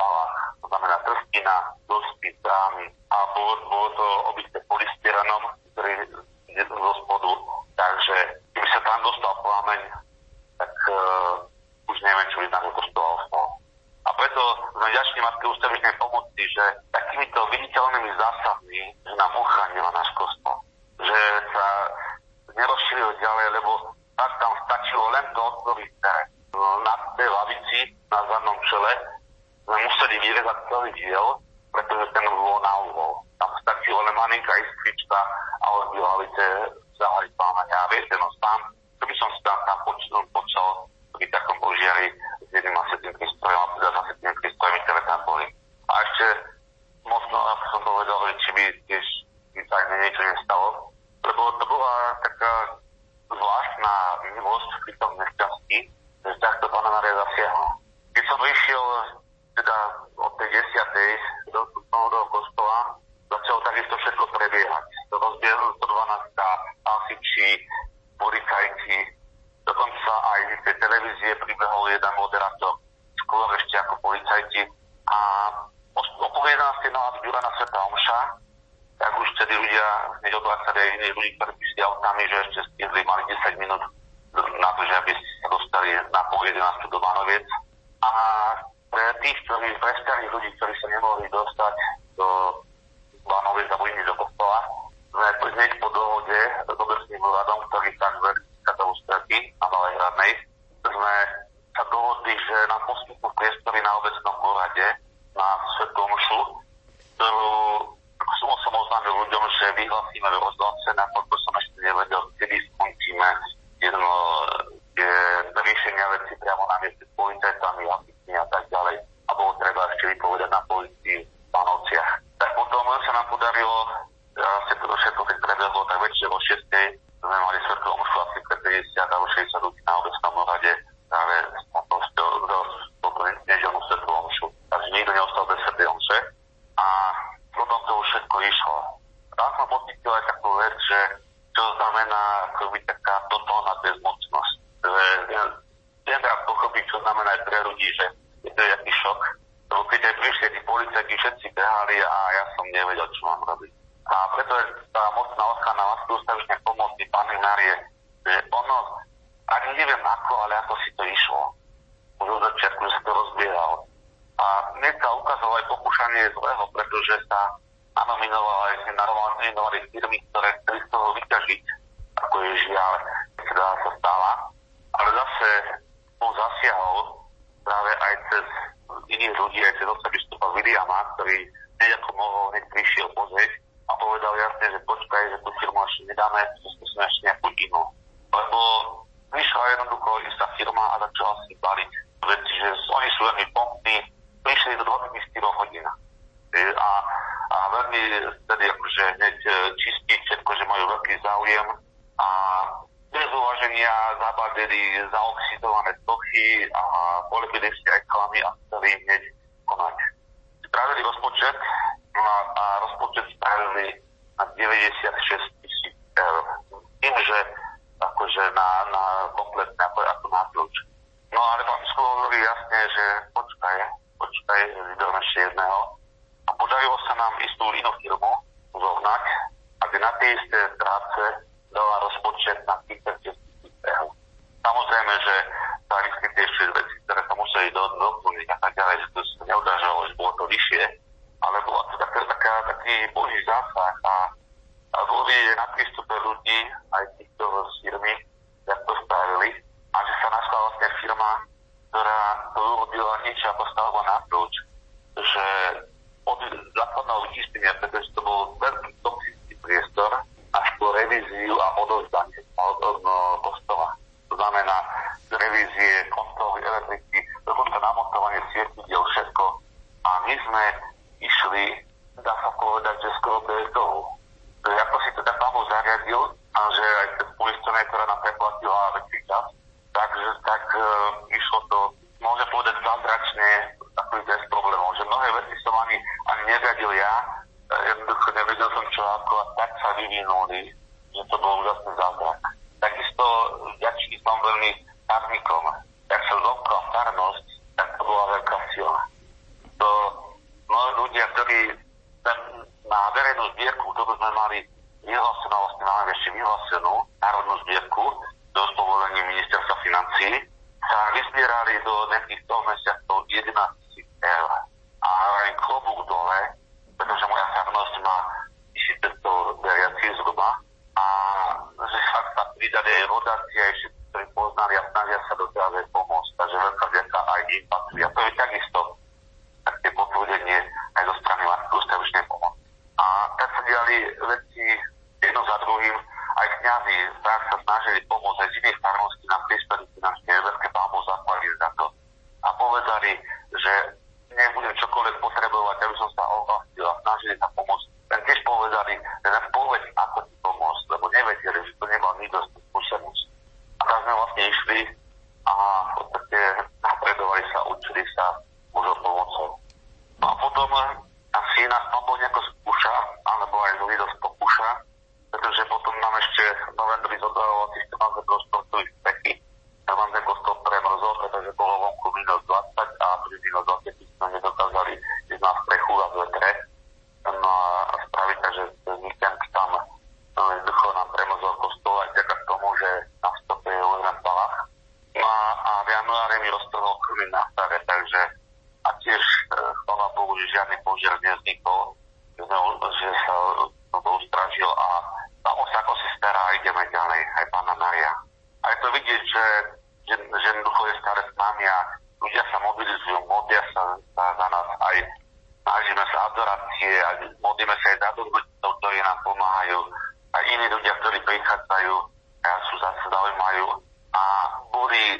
palach, to znamená trstina, dosky, brány a bolo, bolo to obité polystyrenom, ktorý je zo spodu, takže keby sa tam dostal plameň, tak uh, už neviem, čo by tam kostola ostalo. A preto sme ďační Matke ústavičnej pomoci, že takýmito viditeľnými zásahmi, že nám ochránila náš kostol. Že sa nerozšíril ďalej, lebo tak tam stačilo len to otvoriť na tej lavici na zadnom čele sme museli vyrezať celý diel, pretože ten bol na úvol. Tam stačilo len malinká iskrička a od lavice zahali plámania. A viete, no sám, keby som si tam, tam počul, počul pri takom požiari s jedným asetným prístrojom a teda s asetným prístrojmi, ktoré tam boli. A ešte možno, ako som povedal, že či by tiež sa niečo nestalo, lebo to bola taká zvláštna milosť v tom nešťastí, že takto Pána Maria zasiahla. Keď som išiel teda od tej desiatej do, do, do kostola, začalo takisto všetko prebiehať. To rozbiehlo 112 asiči, policajti, dokonca aj z tej televízie pribehol jeden moderátor, skôr ešte ako policajti. A o, o pol 11. mala Sveta Omša, tak už vtedy ľudia hneď odvracali aj iní ľudí, ktorí prišli autami, že ešte stihli, mali 10 minút na to, že aby sa dostali na pol 11 do Banoviec. A pre tých, ktorí, pre ľudí, ktorí sa nemohli dostať do Banoviec alebo iní do kostola, sme hneď po dohode s obecným úradom, ktorý tak katolu straty na Malej Hradnej, sme sa dohodli, že nám poskytnú priestory na obecnom úrade na Svetom Šu, ktorú som, som oznámil ľuďom, že vyhlasíme rozhlase, nakoľko som ešte nevedel, kedy skončíme jedno tie riešenia veci priamo na mieste s policajtami, asistmi a tak ďalej. A bolo treba ešte vypovedať na policii v Pánovciach. Tak potom sa nám podarilo, sa to všetko keď prebehlo, tak večer o 6. sme mali svetlo omšu asi pre 50 alebo 60 ľudí na obecnom rade práve s neželnú svetlo omšu. Takže nikto neostal bez svetej omše. A potom to už všetko išlo. Tam som pocítil aj takú vec, že čo znamená akoby taká totálna bezmocnosť. Viem rád pochopiť, čo znamená aj pre ľudí, že je to jaký šok. Lebo keď aj prišli tí policajti, všetci behali a ja som nevedel, čo mám robiť. A preto je tá mocná ochrana Matky ústavičnej pomoci Pani Marie, že ono, ani neviem ako, ale ako si to išlo. Už od začiatku, že sa to rozbiehalo. A dnes sa ukázalo aj pokúšanie zlého, pretože sa nanominovali, nanominovali firmy, ktoré chceli z toho vyťažiť, ako je žiaľ, teda sa stala. Ale zase on zasiahol práve aj cez iných ľudí, aj cez osa biskupa Williama, ktorý nejako mohol, hneď prišiel pozrieť a povedal jasne, že počkaj, že tú firmu ešte nedáme, že skúsime ešte nejakú inú. Lebo vyšla jednoducho istá firma a začala si baliť veci, že oni sú veľmi pompní, prišli do 24 hodín. A, a veľmi tedy akože hneď e, čistiť všetko, že majú veľký záujem a bez uvaženia zabadili zaoxidované stochy a polepili si aj klamy a chceli hneď konať. Spravili rozpočet no a, a rozpočet spravili na 96 tisíc eur. Tým, že akože na, na kompletné ako, ako na kľúč. No ale pán biskup hovorí jasne, že počkaj, počkaj, vyberme ešte jedného. A podarilo sa nám istú inú firmu zohnať, aby na tie isté práce dala rozpočet na 30 eur. Samozrejme, že sa vyskytli ešte veci, ktoré sa museli do, doplniť a tak ďalej, že to sa neudážalo, že bolo to vyššie, ale bola to taká, taká, taký boží zásah a, a boli na prístupe ľudí, aj to z firmy, jak to spravili, a že sa našla vlastne firma, ktorá to urobila niečo a ako stavba na kľúč, že od základného vyčistenia, pretože to bol veľký toxický priestor, až po revíziu a odovzdanie od, od, kostola. To znamená revízie, kontroly elektriky, dokonca namontovanie svietidiel, všetko. A my sme išli, dá sa povedať, že skoro bez toho. vyvinuli, že to bol úžasný zázrak. Takisto vďačný som veľmi farníkom, tak som zomkal farnosť, tak to bola veľká sila. To mnohí ľudia, ktorí na verejnú zbierku, ktorú sme mali vyhlásenú, vlastne máme ešte vyhlásenú národnú zbierku do povolení ministerstva financí, sa vyzbierali do nejakých 100 mesiacov 11 aj rodáci, aj všetci, ktorí poznali a snažia sa dotiaľ pomôcť. Takže veľká vďaka aj im patrí. To je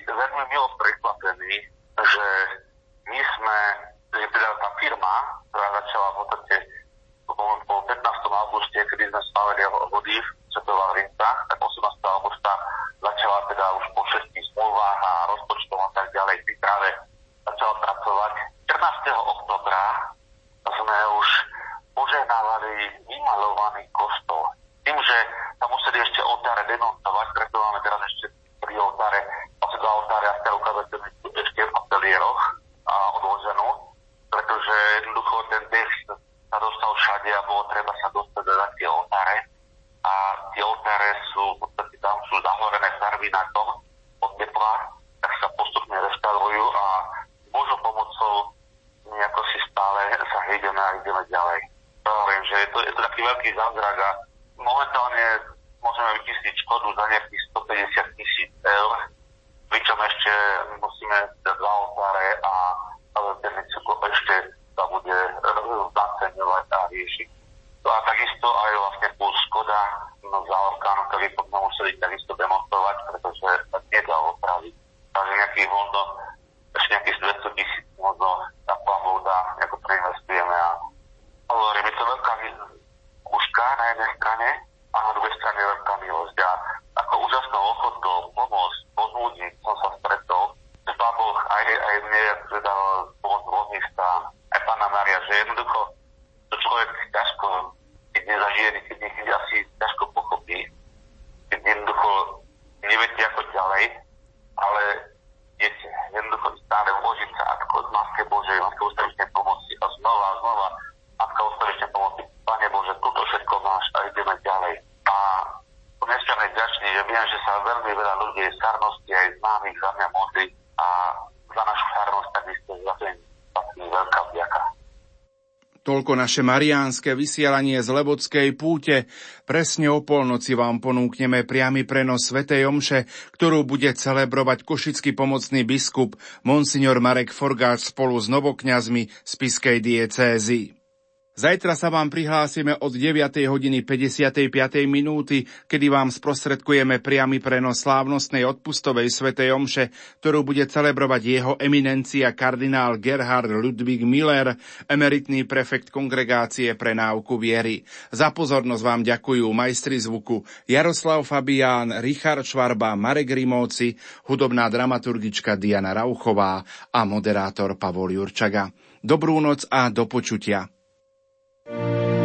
veľmi milo prekvapení, že my sme, že teda tá firma, ktorá začala v podstate po 15. auguste, kedy sme slavili v Svetová tak 18. augusta začala teda už farnosti aj známych za mňa modli a za našu farnosť takisto za ten vlastne veľká vďaka. Toľko naše mariánske vysielanie z Lebockej púte. Presne o polnoci vám ponúkneme priamy prenos Svetej Omše, ktorú bude celebrovať košický pomocný biskup Monsignor Marek Forgáč spolu s novokňazmi z Piskej diecézy. Zajtra sa vám prihlásime od 9. hodiny 55. minúty, kedy vám sprostredkujeme priamy prenos slávnostnej odpustovej svetej omše, ktorú bude celebrovať jeho eminencia kardinál Gerhard Ludwig Miller, emeritný prefekt kongregácie pre náuku viery. Za pozornosť vám ďakujú majstri zvuku Jaroslav Fabián, Richard Švarba, Marek Rimovci, hudobná dramaturgička Diana Rauchová a moderátor Pavol Jurčaga. Dobrú noc a do počutia. Música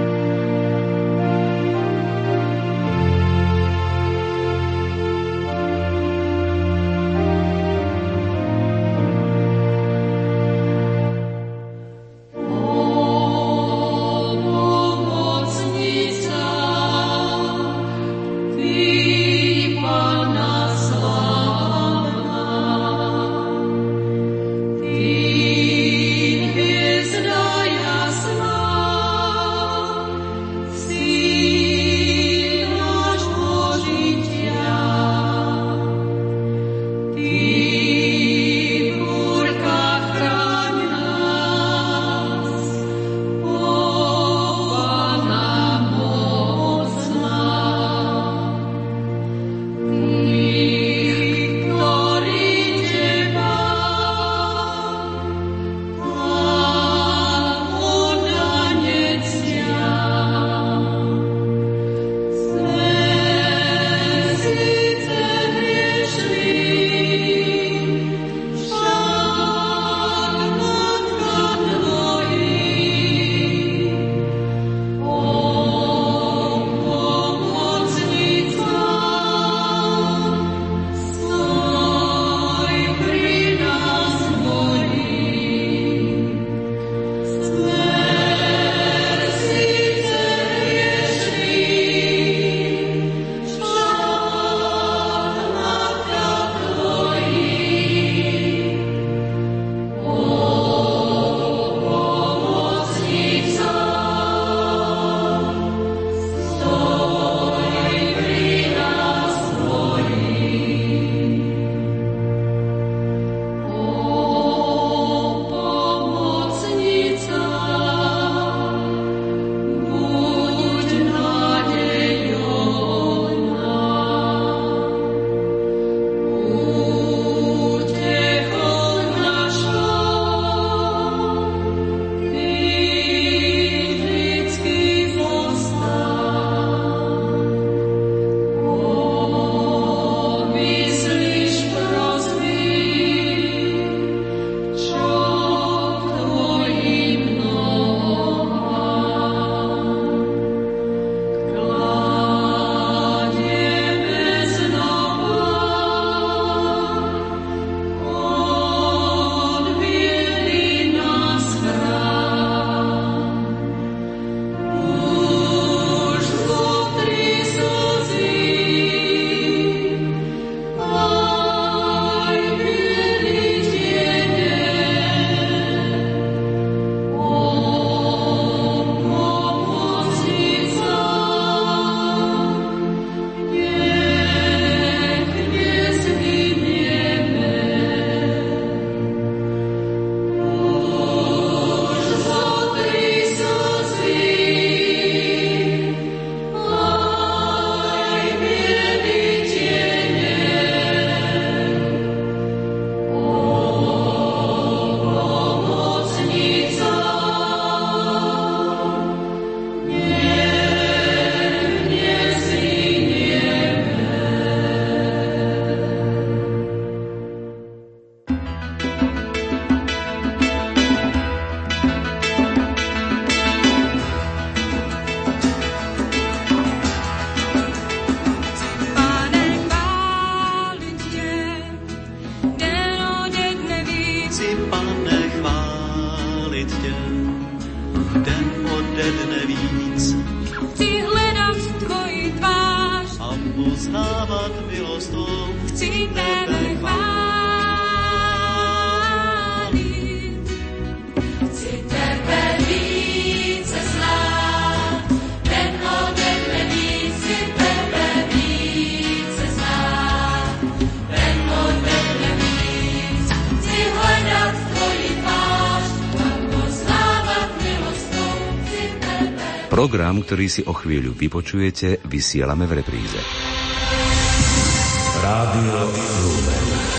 Program, ktorý si o chvíľu vypočujete, vysielame v repríze. Rádio Lumen.